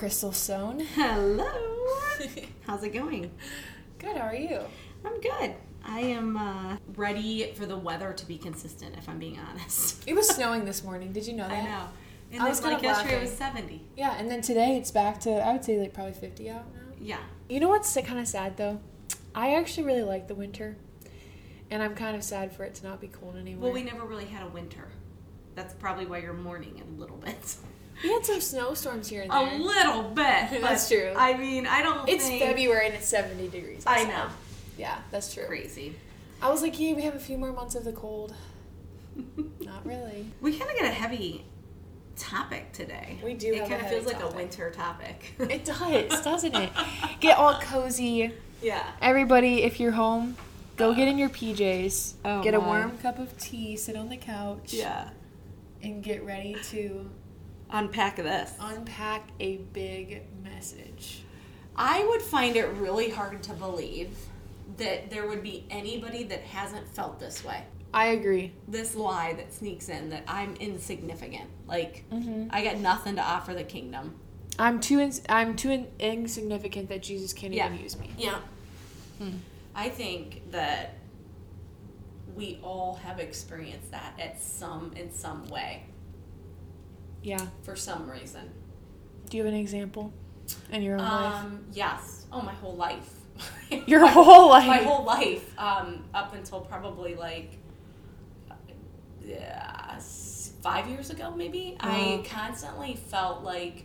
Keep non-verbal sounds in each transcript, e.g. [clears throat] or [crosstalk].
Kristel Stone. Hello. [laughs] How's it going? Good, how are you? I'm good. I am uh, ready for the weather to be consistent, if I'm being honest. [laughs] It was snowing this morning. Did you know that? I know. And I was like yesterday, it was 70. Yeah, and then today it's back to, I would say, like probably 50 out now. Yeah. You know what's kind of sad though? I actually really like the winter. And I'm kind of sad for it to not be cold anymore. Well, we never really had a winter. That's probably why you're mourning it a little bit. [laughs] We had some snowstorms here and there. A little bit. [laughs] That's true. I mean, I don't It's think... February and it's 70 degrees. I know. Yeah, that's true. Crazy. I was like, yeah, we have a few more months of the cold. [laughs] Not really. We kind of got a heavy topic today. We do It kind of feels like a winter topic. It does, [laughs] doesn't it? Get all cozy. yeah. Everybody, if you're home, go uh, get in your PJs. Oh get a my. warm cup of tea, sit on the couch, Yeah. and get ready to Unpack this. unpack a big message. I would find it really hard to believe that there would be anybody that hasn't felt this way. I agree. This lie that sneaks in that I'm insignificant. Like, Mm-hmm. I got nothing to offer the kingdom. I'm too ins- I'm too in- insignificant that Jesus can't Yeah. even use me. Yeah. I think that we all have experienced that at some in some way Yeah. for some reason. Do you have an example in your own life? Um, yes. Oh, my whole life. [laughs] Your My- whole life. My whole life, um, up until probably like yeah, five years ago, maybe. I constantly felt like,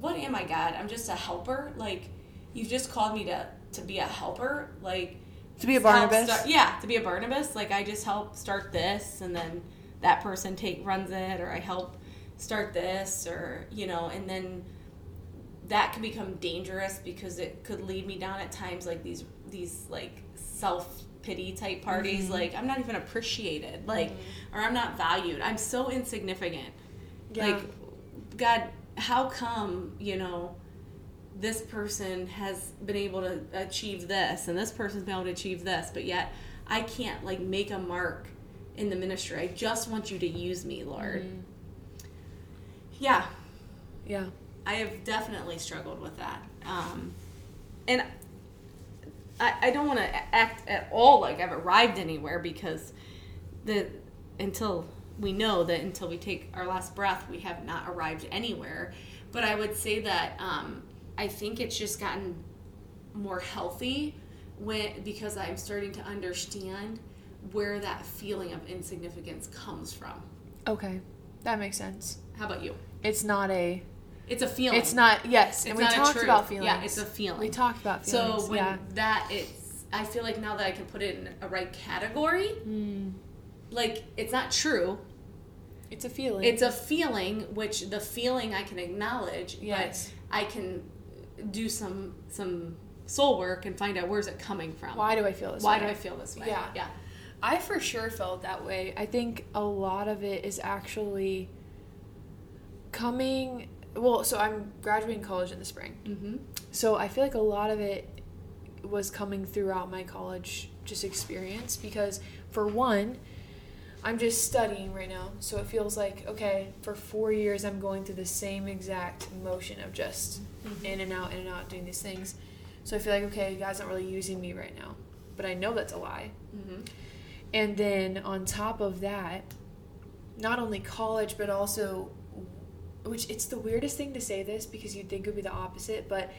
what am I, God? I'm just a helper. Like, you've just called me to to be a helper. Like, To be a Barnabas. start- yeah, to be a Barnabas. Like, I just help start this, and then that person take runs it, or I help start this, or you know, and then that could become dangerous because it could lead me down at times like these these like self pity type parties Mm-hmm. like i'm not even appreciated like or i'm not valued i'm so insignificant Yeah. like god how come you know this person has been able to achieve this and this person's been able to achieve this but yet i can't like make a mark in the ministry i just want you to use me lord Mm-hmm. Yeah yeah. I have definitely struggled with that. Um, and I, I don't want to act at all like I've arrived anywhere because the until we know that until we take our last breath, we have not arrived anywhere. But I would say that um, I think it's just gotten more healthy when because I'm starting to understand where that feeling of insignificance comes from. Okay. That makes sense. How about you? It's not a It's a feeling. It's not yes, and It's we not a talked about feelings. Yeah, it's a feeling. We talked about feelings. So when yeah. that it's, I feel like now that I can put it in a right category, Hmm. like it's not true. It's a feeling. It's a feeling, which the feeling I can acknowledge, Yes. but I can do some some soul work and find out where's it coming from. why do I feel this Why way? do I feel this way? Yeah. yeah, I for sure felt that way. I think a lot of it is actually coming. Well, so I'm graduating college in the spring. mm-hmm. So I feel like a lot of it was coming throughout my college just experience because for one, I'm just studying right now. So it feels like okay, for 4 years I'm going through the same exact motion of just in and out in and out doing these things. So I feel like okay, God's not really using me right now. But I know that's a lie. Mm-hmm. And then on top of that, not only college, but also, which it's the weirdest thing to say this because you'd think it would be the opposite, but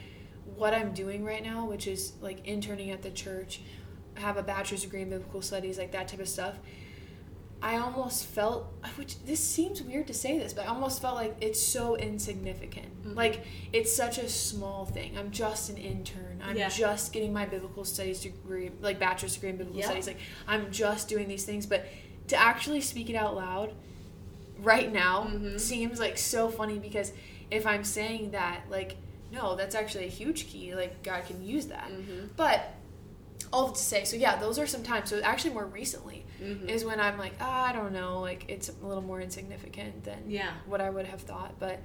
what I'm doing right now, which is like interning at the church, have a bachelor's degree in biblical studies, like that type of stuff. I almost felt, which this seems weird to say this, but I almost felt like it's so insignificant. Mhm. Like it's such a small thing. I'm just an intern. I'm Yeah. just getting my biblical studies degree, like bachelor's degree in biblical Yeah. studies. Like I'm just doing these things, but to actually speak it out loud right now Mhm. seems like so funny because if I'm saying that, like, no, that's actually a huge key. Like God can use that. Mm-hmm. But all to say, so yeah, those are some times. So actually, more recently Mm-hmm. is when I'm like, ah, I don't know, like it's a little more insignificant than yeah. what I would have thought. But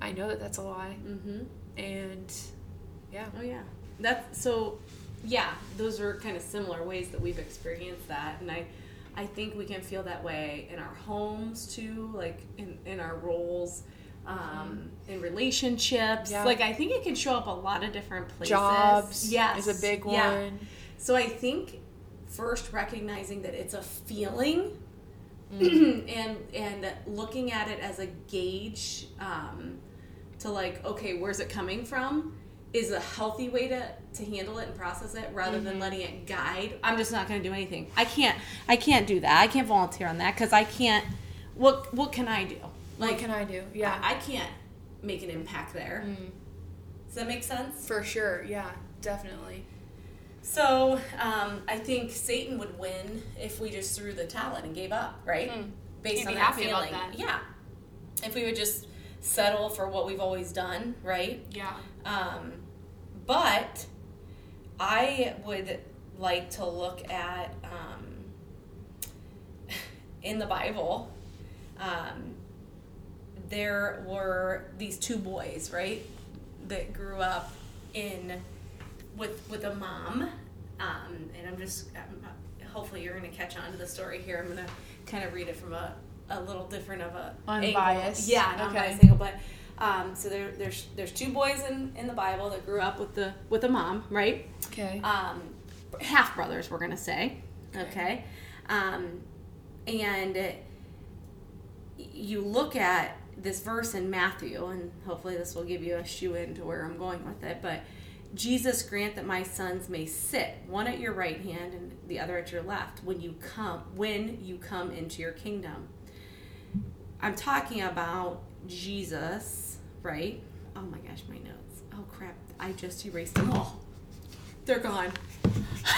I know that that's a lie, Mm-hmm. and yeah, Oh yeah. That's so yeah, those are kind of similar ways that we've experienced that and I I think we can feel that way in our homes too, like in, in our roles. um, in relationships. Yeah. Like I think it can show up a lot of different places. Jobs yes, is a big Yeah. one. So I think first recognizing that it's a feeling Mm. [clears throat] and and looking at it as a gauge um, to like okay where's it coming from is a healthy way to to handle it and process it rather Mm-hmm. than letting it guide i'm just not going to do anything i can't i can't do that i can't volunteer on that because i can't what what can i do what can I do? Yeah, I can't make an impact there. Mm. Does that make sense? for sure. Yeah, definitely. So um, I think Satan would win if we just threw the towel in and gave up, right? Hmm. Based He'd on that happy about feeling. that. Yeah. If we would just settle for what we've always done, right? Yeah. Um, but I would like to look at um, [laughs] in the Bible. Um, there were these two boys, right, that grew up in with with a mom, um, and I'm just um, hopefully you're going to catch on to the story here. I'm going to kind of read it from a, a little different of a Unbiased. angle. yeah, Okay. unbiased angle, but. Um, so there, there's there's two boys in, in the Bible that grew up with the with a mom, right? Okay. um, half brothers, we're gonna say, okay, um, and you look at this verse in Matthew, and hopefully this will give you a shoe in to where I'm going with it, but Jesus grant that my sons may sit one at your right hand and the other at your left when you come when you come into your kingdom. I'm talking about Jesus, right? Oh my gosh, my notes. Oh crap, I just erased them all. They're gone. [laughs]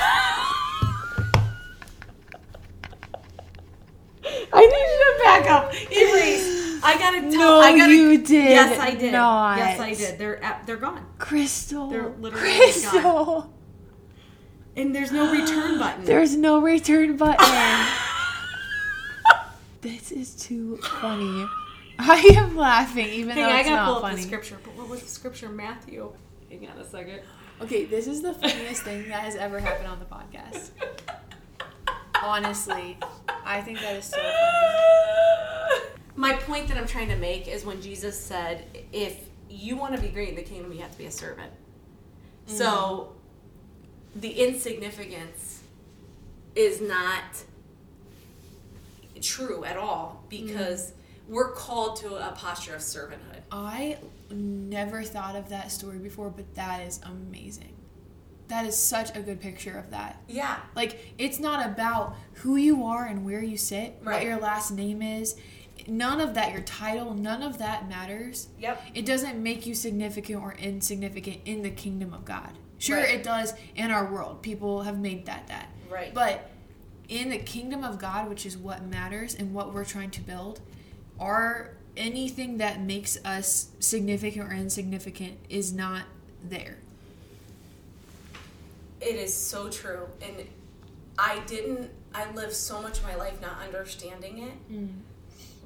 I need you to back up. Erase. I gotta tell. No, I gotta, you did Yes, I did. not. Yes, I did. They're they're gone, Kristel. They're literally Kristel. and there's no return [gasps] button. There's no return button. [laughs] this is too funny. [laughs] I am laughing even Hang though I it's gotta not pull up the scripture. But what was the scripture? Matthew. Hang on a second. Okay, this is the funniest thing that has ever happened on the podcast. Honestly, I think that is so funny. My point that I'm trying to make is when Jesus said, if you want to be great in the kingdom, you have to be a servant. So mm-hmm. the insignificance is not true at all because mm-hmm. We're called to a posture of servanthood. I never thought of that story before, but that is amazing. That is such a good picture of that. Yeah. Like, it's not about who you are and where you sit, what your last name is. None of that, your title, none of that matters. Yep. It doesn't make you significant or insignificant in the kingdom of God. Sure, Right. it does in our world. People have made that that. Right. But in the kingdom of God, which is what matters and what we're trying to build, are anything that makes us significant or insignificant is not there. It is so true. And I didn't, I lived so much of my life not understanding it. Mm.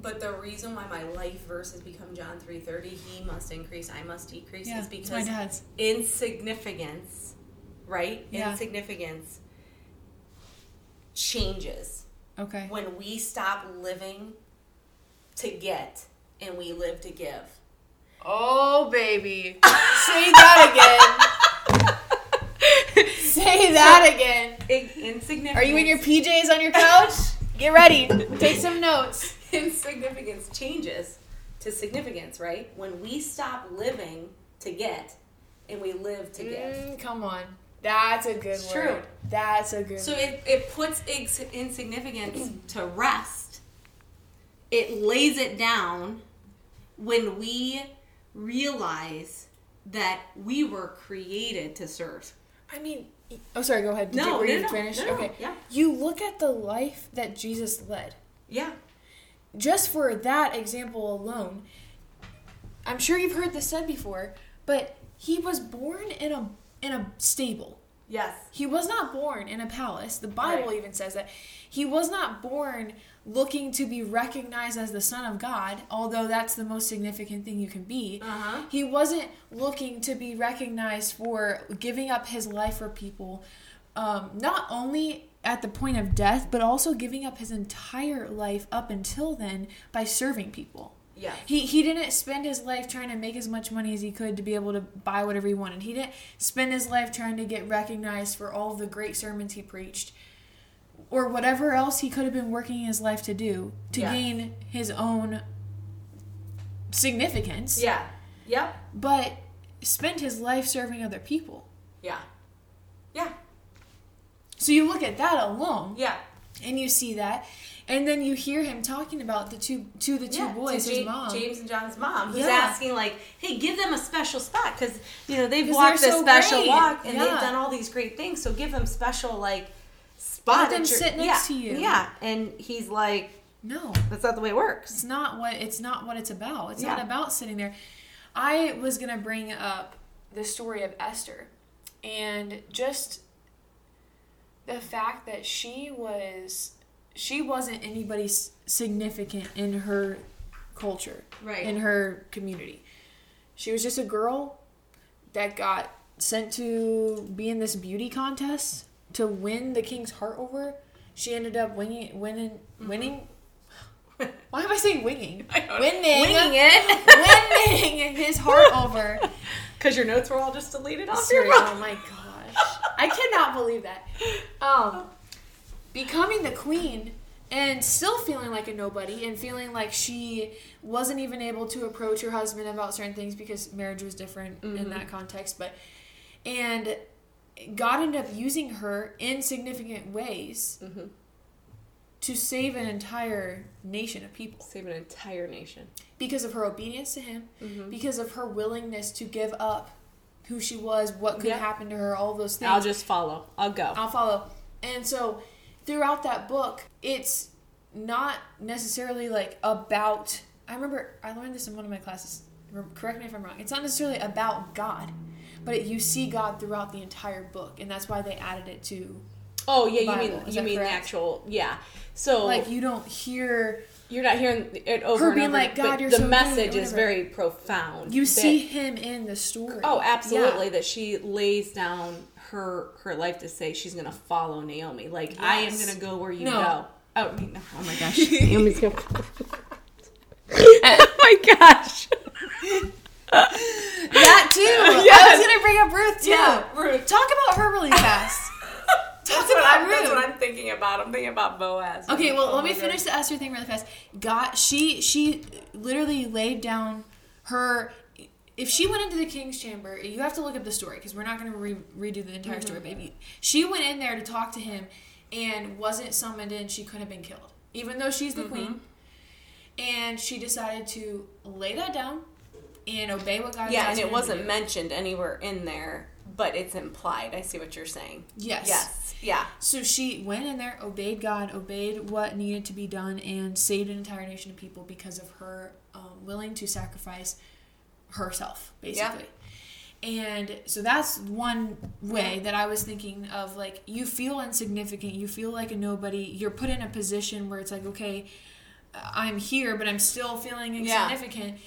But the reason why my life verse has become John 3.30, he must increase, I must decrease, Yeah, is because insignificance, right? Yeah. Insignificance changes Okay. when we stop living to get and we live to give. Oh, baby. Say that again. [laughs] Say that again. In- insignificance. Are you in your PJs on your couch? Get ready. Take some notes. [laughs] insignificance changes to significance, right? When we stop living to get and we live to give. Mm, come on. That's a good It's word. true. That's a good So it, it puts ins- insignificance to rest. It lays it down when we realize that we were created to serve. I mean, oh, sorry, go ahead. Did No, you, no, no, finished? no, no, okay. yeah. You look at the life that Jesus led. Yeah. just for that example alone, I'm sure you've heard this said before, but he was born in a in a stable. Yes. He was not born in a palace. The Bible Right. even says that. He was not born looking to be recognized as the son of God, although that's the most significant thing you can be. Uh-huh. He wasn't looking to be recognized for giving up his life for people, um, not only at the point of death, but also giving up his entire life up until then by serving people. Yes. He he didn't spend his life trying to make as much money as he could to be able to buy whatever he wanted. He didn't spend his life trying to get recognized for all the great sermons he preached or whatever else he could have been working his life to do to Yes. gain his own significance. Yeah. Yep. But spent his life serving other people. Yeah. Yeah. So you look at that alone Yeah. and you see that and then you hear him talking about the two to the two yeah. boys his mom James and John's mom, who's Yeah. asking like, "Hey, give them a special spot because you know they've walked this so special great. walk and Yeah. they've done all these great things. So give them special like spot. Let them sit next to you. Yeah, and he's like, no "That's not the way it works." it's not what it's not what it's about it's not about sitting there i was gonna bring up the story of esther and just the fact that she was she wasn't anybody significant in her culture Right. in her community she was just a girl that got sent to be in this beauty contest to win the king's heart over she ended up winning winning winning [laughs] why am I saying winging? Winning. Winging it Winning [laughs] his heart over. because your notes were all just deleted off Seriously, your oh my gosh. I cannot believe that. Um, becoming the queen and still feeling like a nobody and feeling like she wasn't even able to approach her husband about certain things because marriage was different in that context. But, and God ended up using her in significant ways to save an entire nation of people Save an entire nation. because of her obedience to him, Mm-hmm. because of her willingness to give up who she was, what could Yeah. happen to her, all those things. I'll just follow. I'll go. I'll follow. And so throughout that book, it's not necessarily like about. I remember I learned this in one of my classes. Correct me if I'm wrong. It's not necessarily about God, but it, you see God throughout the entire book, and that's why they added it to. Oh yeah, you mean is you mean correct? the actual yeah. So Like you don't hear. you're not hearing it over Her and being over. like, "God, you're the so message is very profound. You that- see him in the story. Oh, absolutely. Yeah. That she lays down her her life to say she's gonna follow Naomi. Like I am gonna go where you No. go. Oh, no. Oh, [laughs] [laughs] oh my gosh, Naomi's gonna. oh my gosh. That too. I was gonna bring up Ruth too. Yeah, Ruth. Talk about her really [laughs] fast. Talk That's what, about I'm, that's what I'm thinking about. I'm thinking about Boaz. Okay, well, Oh let me finish the Esther thing really fast. Got she she literally laid down her. If she went into the king's chamber, you have to look up the story because we're not going to re- redo the entire story. Mm-hmm. Baby, she went in there to talk to him, and wasn't summoned in. She could have been killed, even though she's the Mm-hmm. queen. And she decided to lay that down and obey what God. Yeah, and it asking her to wasn't mentioned anywhere in there, but it's implied. I see what you're saying. Yes. Yes. Yeah. So she went in there, obeyed God, obeyed what needed to be done, and saved an entire nation of people because of her um, willing to sacrifice herself, basically. And so that's one way that I was thinking of like, you feel insignificant, you feel like a nobody, you're put in a position where it's like, okay, uh, I'm here, but I'm still feeling Yeah. insignificant.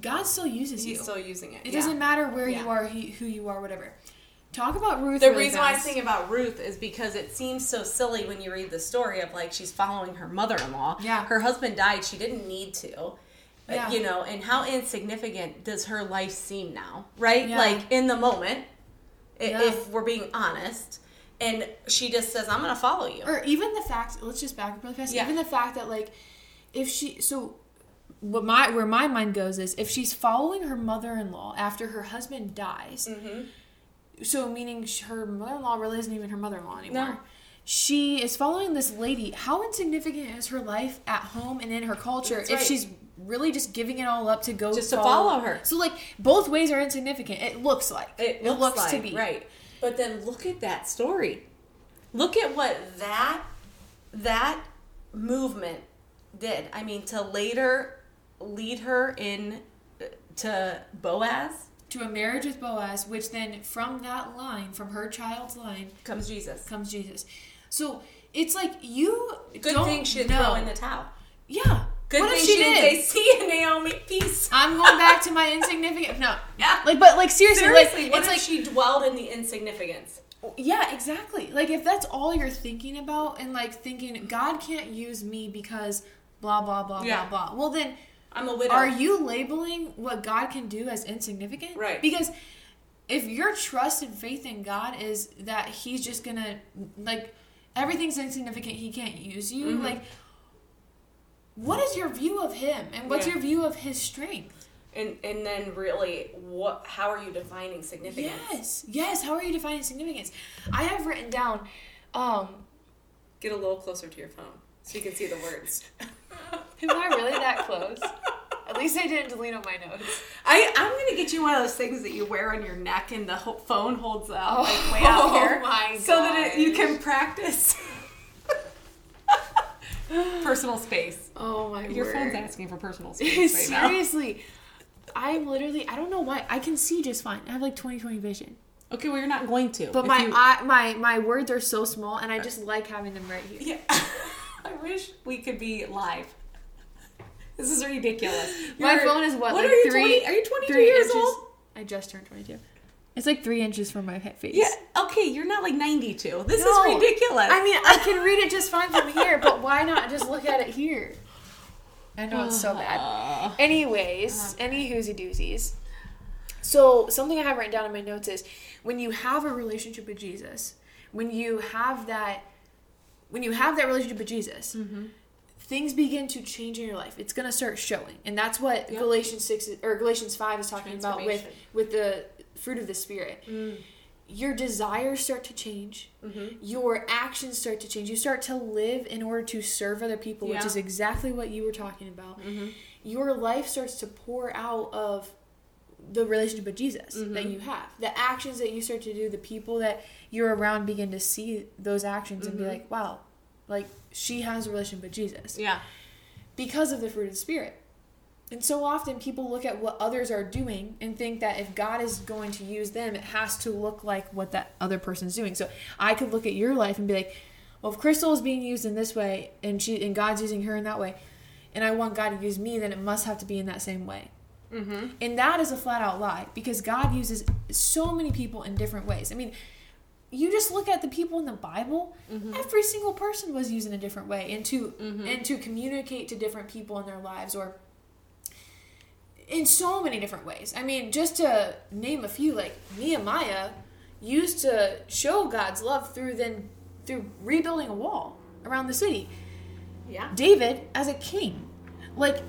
God still uses you. He's still using it. it yeah. doesn't matter where you are, who you are, whatever. Talk about Ruth. The really reason why I fast. think about Ruth is because it seems so silly when you read the story of like she's following her mother-in-law. Yeah. Her husband died. She didn't need to. Uh, Yeah. You know, and how insignificant does her life seem now? Right? Yeah. Like in the moment, Yeah. if we're being honest, and she just says, "I'm going to follow you." or even the fact let's just back up really fast even the fact that like if she so what my where my mind goes is if she's following her mother-in-law after her husband dies Mm-hmm. so meaning her mother-in-law really isn't even her mother-in-law anymore No. she is following this lady how insignificant is her life at home and in her culture if she's really just giving it all up to go Just to follow her. so like both ways are insignificant it looks like It looks, like, to be right. But then look at that story. Look at what that that movement did. I mean, to later lead her in uh, to Boaz to a marriage with Boaz, which then from that line, from her child's line, comes Jesus. comes Jesus. So it's like you Good don't thing she didn't throw in the towel. yeah. Good what thing if she, didn't say, "See you, Naomi, peace." I'm going back to my insignificant. No, [laughs] Yeah. like, but like seriously, Seriously, like what it's if like she dwelled in the insignificance? yeah, exactly. Like if that's all you're thinking about, and like thinking God can't use me because blah blah blah Yeah. blah blah. Well then, I'm a widow. Are you labeling what God can do as insignificant? Right. Because if your trust and faith in God is that He's just gonna like everything's insignificant, He can't use you. Mhm. Like, what is your view of Him, and what's Yeah. your view of His strength? and and then really, what? How are you defining significance? Yes, yes. How are you defining significance? I have written down. Um, Get a little closer to your phone so you can see the words. am I really that close? At least I didn't delete all my notes. I, I'm gonna get you one of those things that you wear on your neck and the ho- phone holds out like way out [laughs] Oh here, my so that it, you can practice [gasps] personal space. Oh my god. Your word. phone's asking for personal [laughs] space right now. Seriously. I'm literally I don't know why. I can see just fine. I have like 20/20 vision. Okay, well you're not going to. But If my you- eye, my my words are so small and I just like having them right here. yeah, [laughs] I wish we could be live. This is ridiculous. My You're- phone is what, What like are you? three 20, are you 22 years inches. old? I just turned 22. It's like 3 inches from my face. Yeah. Okay, you're not like 92. This No. is ridiculous. I mean, I can read it just fine from here, but why not just look at it here? I know it's so bad. [sighs] Anyways, any whoozy doozies. So something I have written down in my notes is when you have a relationship with Jesus, when you have that, when you have that relationship with Jesus, Mm-hmm. things begin to change in your life. It's gonna start showing, and that's what Yep. Galatians six or Galatians five is talking about with with the fruit of the spirit. Mm. Your desires start to change. Mhm. Your actions start to change. You start to live in order to serve other people, which is exactly what you were talking about Mhm. your life starts to pour out of the relationship with Jesus Mm-hmm. that you have. The actions that you start to do, the people that you're around begin to see those actions and be Mhm. like, wow, like she has a relationship with Jesus Yeah. because of the fruit of the Spirit. And so often people look at what others are doing and think that if God is going to use them, it has to look like what that other person's doing. So I could look at your life and be like, well, if Kristel is being used in this way and she and God's using her in that way, and I want God to use me, then it must have to be in that same way. Mm-hmm. And that is a flat out lie because God uses so many people in different ways. I mean, you just look at the people in the Bible, every single person was used in a different way and to Mhm. and to communicate to different people in their lives or in so many different ways. I mean, just to name a few, like Nehemiah used to show God's love through then through rebuilding a wall around the city. Yeah. David as a king, like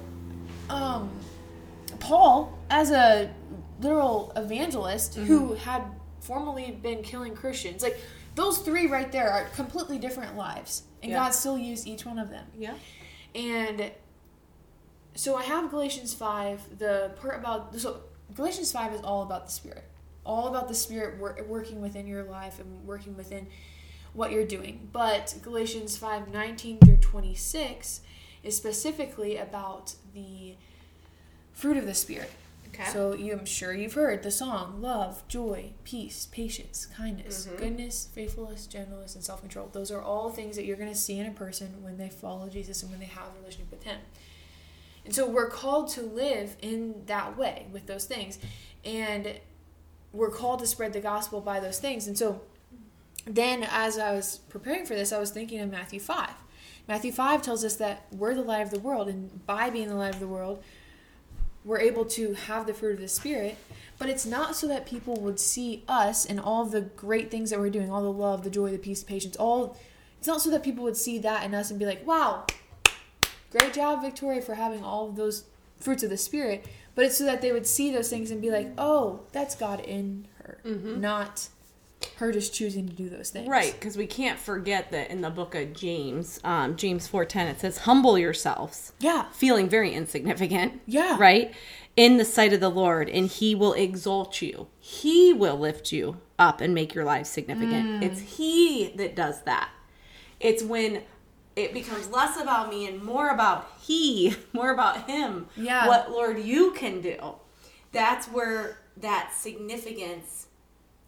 um, Paul as a literal evangelist who had formerly been killing Christians. Like those three right there are completely different lives, and Yeah. God still used each one of them. Yeah. And so I have Galatians 5, the part about so Galatians 5 is all about the spirit. All about the spirit wor- working within your life and working within what you're doing. But Galatians 5 19 through 26 is specifically about the fruit of the spirit. Okay. So you, I'm sure you've heard the song love, joy, peace, patience, kindness, Mhm. goodness, faithfulness, gentleness, and self control. Those are all things that you're going to see in a person when they follow Jesus and when they have a relationship with Him. And so we're called to live in that way with those things. And we're called to spread the gospel by those things. And so then as I was preparing for this, I was thinking of Matthew 5. Matthew 5 tells us that we're the light of the world, and by being the light of the world, we're able to have the fruit of the Spirit. But it's not so that people would see us and all the great things that we're doing, all the love, the joy, the peace, patience, all. It's not so that people would see that in us and be like, wow, great job, Victoria, for having all of those fruits of the Spirit. But it's so that they would see those things and be like, oh, that's God in her, Mhm. not her just choosing to do those things. Right, because we can't forget that in the book of James, um, James four ten, it says, "Humble yourselves," Yeah. feeling very insignificant. Yeah. Right, in the sight of the Lord, and He will exalt you. He will lift you up and make your life significant. Mm. It's He that does that. It's when it becomes less about me and more about He, [laughs] more about Him. Yeah. What Lord you can do. That's where that significance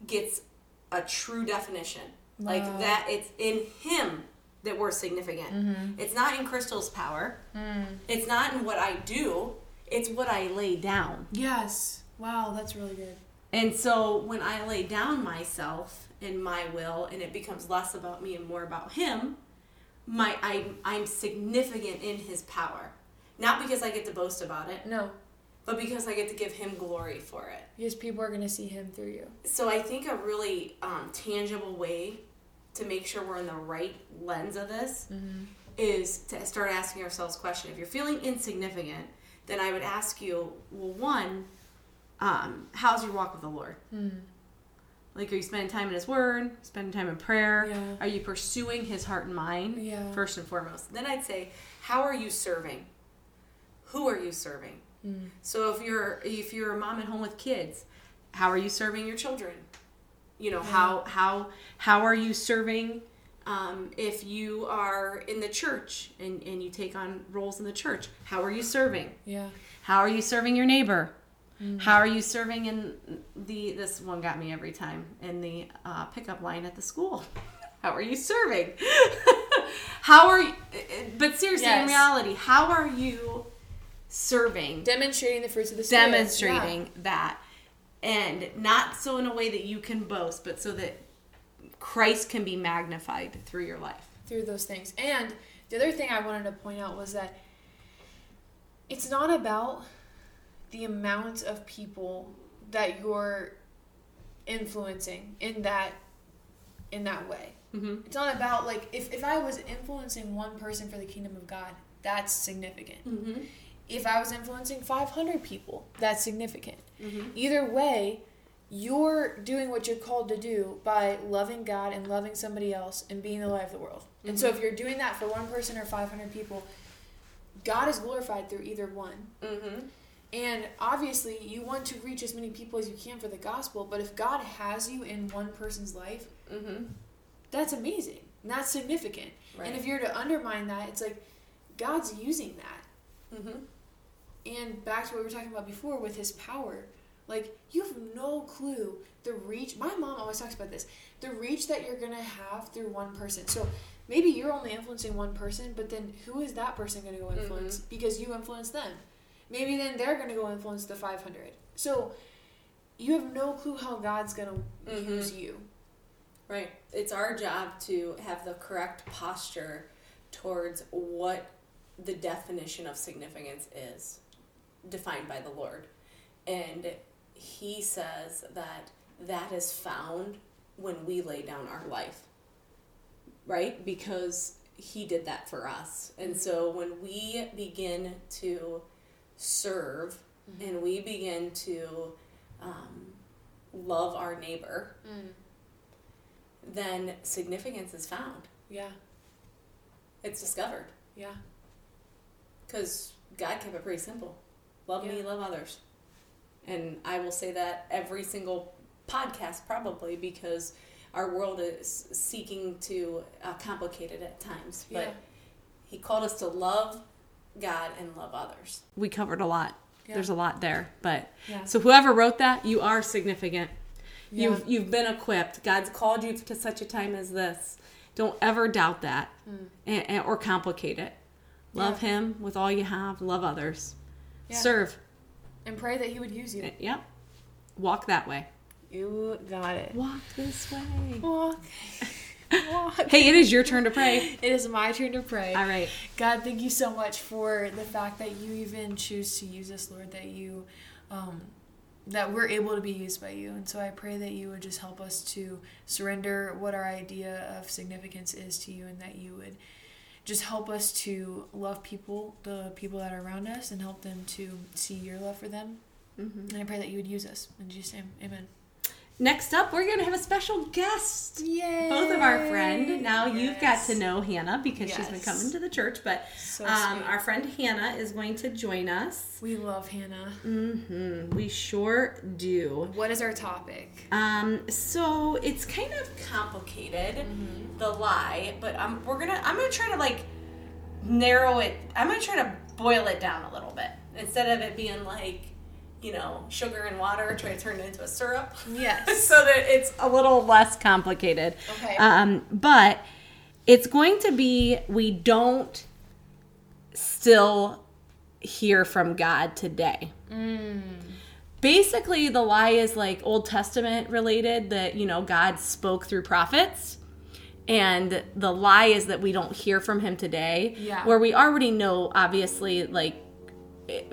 gets a true definition. Like that it's in him that we're significant. Mm-hmm. It's not in Kristel's power. Mm. It's not in what I do. It's what I lay down. Yes. Wow, that's really good. And so when I lay down myself and my will and it becomes less about me and more about him, my I I'm significant in his power Not because I get to boast about it, No, but because I get to give Him glory for it. because people are gonna see him through you. So I think a really um, tangible way to make sure we're in the right lens of this is to start asking ourselves questions. If you're feeling insignificant, then I would ask you, well, one, um, how's your walk with the Lord? Like, are you spending time in His Word? Spending time in prayer? Yeah. Are you pursuing His heart and mind? Yeah. First and foremost. Then I'd say, how are you serving? Who are you serving? So if you're if you're a mom at home with kids, how are you serving your children? You know how how how are you serving? Um, if you are in the church and, and you take on roles in the church, how are you serving? Yeah. How are you serving your neighbor? How are you serving in the this one got me every time in the uh, pickup line at the school? [laughs] How are you serving? [laughs] how are you? But seriously, in reality, how are you serving? Demonstrating the fruits of the spirit. Demonstrating that, and not so in a way that you can boast, but so that Christ can be magnified through your life. Through those things. And the other thing I wanted to point out was that it's not about the amount of people that you're influencing in that in that way. Mm-hmm. It's not about like if, if I was influencing one person for the kingdom of God, that's significant. Mm-hmm. If I was influencing 500 people, that's significant. Mm-hmm. Either way, you're doing what you're called to do by loving God and loving somebody else and being the light of the world. And so if you're doing that for one person or 500 people, God is glorified through either one. Mm-hmm. And obviously, you want to reach as many people as you can for the gospel, but if God has you in one person's life, Mm-hmm. that's amazing. That's significant. Right. And if you're to undermine that, it's like God's using that. Mm-hmm. And back to what we were talking about before with his power. Like, you have no clue the reach. My mom always talks about this the reach that you're going to have through one person. So maybe you're only influencing one person, but then who is that person going to go influence? Because you influence them. Maybe then they're going to go influence the 500. So you have no clue how God's going to Mhm. use you. Right. It's our job to have the correct posture towards what the definition of significance is, defined by the Lord. And He says that that is found when we lay down our life, right? Because He did that for us. And so when we begin to serve and we begin to um, love our neighbor, then significance is found. Yeah, It's discovered. yeah. Because God kept it pretty simple love me, love others. And I will say that every single podcast, probably, because our world is seeking to uh, complicate it at times. But Yeah. He called us to love God and love others. We covered a lot. Yeah. There's a lot there. But Yeah. so whoever wrote that, you are significant. Yeah. You've you've been equipped. God's called you to such a time as this. Don't ever doubt that mm. and, and- or complicate it. Love. Him with all you have. Love others. Serve. And pray that He would use you. Eh, yep. Walk that way. You got it. Walk this way. Walk. [laughs] Walk. Hey, it is your turn to pray. It is my turn to pray. All right. God, thank you so much for the fact that you even choose to use us, Lord, that you um that we're able to be used by you. And so I pray that you would just help us to surrender what our idea of significance is to you and that you would just help us to love people, the people that are around us, and help them to see your love for them. Mm-hmm. And I pray that you would use us. In Jesus' name, amen. Next up, we're going to have a special guest. Yay! Both of our friend. Now you've got to know Hannah because she's been coming to the church. But So um, our friend Hannah is going to join us. We love Hannah. Mm-hmm. We sure do. What is our topic? Um, so it's kind of complicated, the lie, but um, we're gonna. I'm gonna try to like narrow it. I'm gonna try to boil it down a little bit instead of it being like, you know, sugar and water. [laughs] Try to turn it into a syrup. Yes. [laughs] so that it's a little less complicated. Okay. Um, but it's going to be we don't still hear from God today. Basically, the lie is like Old Testament related that, you know, God spoke through prophets. And the lie is that we don't hear from him today. Yeah. Where we already know, obviously, like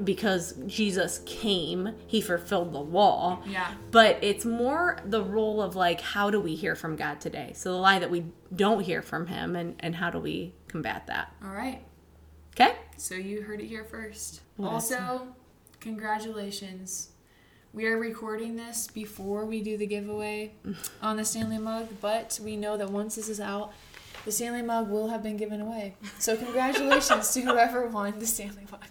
because Jesus came, he fulfilled the law. Yeah. But it's more the role of like, how do we hear from God today? So the lie that we don't hear from him, and, and how do we combat that? All right. Okay? So you heard it here first. What also, congratulations. We are recording this before we do the giveaway [laughs] on the Stanley mug, but we know that once this is out, the Stanley mug will have been given away. So congratulations to whoever won the Stanley mug.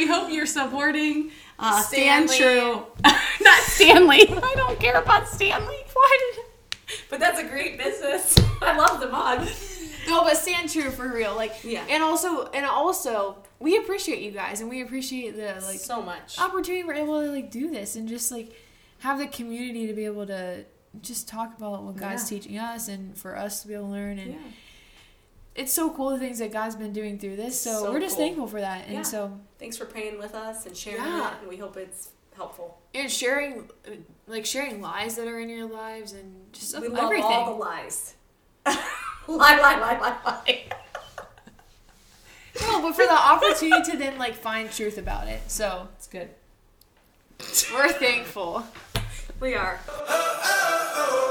We hope you're supporting uh, Stanley. Stand True. [laughs] Not Stanley. I don't care about Stanley. Why did But that's a great business. [laughs] I love the mug. No, but stand true for real. Like Yeah. and also and also we appreciate you guys and we appreciate the like so much. opportunity we're able to like do this and just like have the community to be able to just talk about what God's Yeah. teaching us and for us to be able to learn and Yeah. It's so cool the things that God's been doing through this. So, So we're just cool. thankful for that. And Yeah. so Thanks for praying with us and sharing Yeah. it, and we hope it's helpful. and sharing like sharing lies that are in your lives and just We everything. love all the lies. [laughs] lie, lie, lie, lie, lie. no, but for the opportunity to then like find truth about it. So It's good. [laughs] we're thankful. We are. Oh, oh, oh.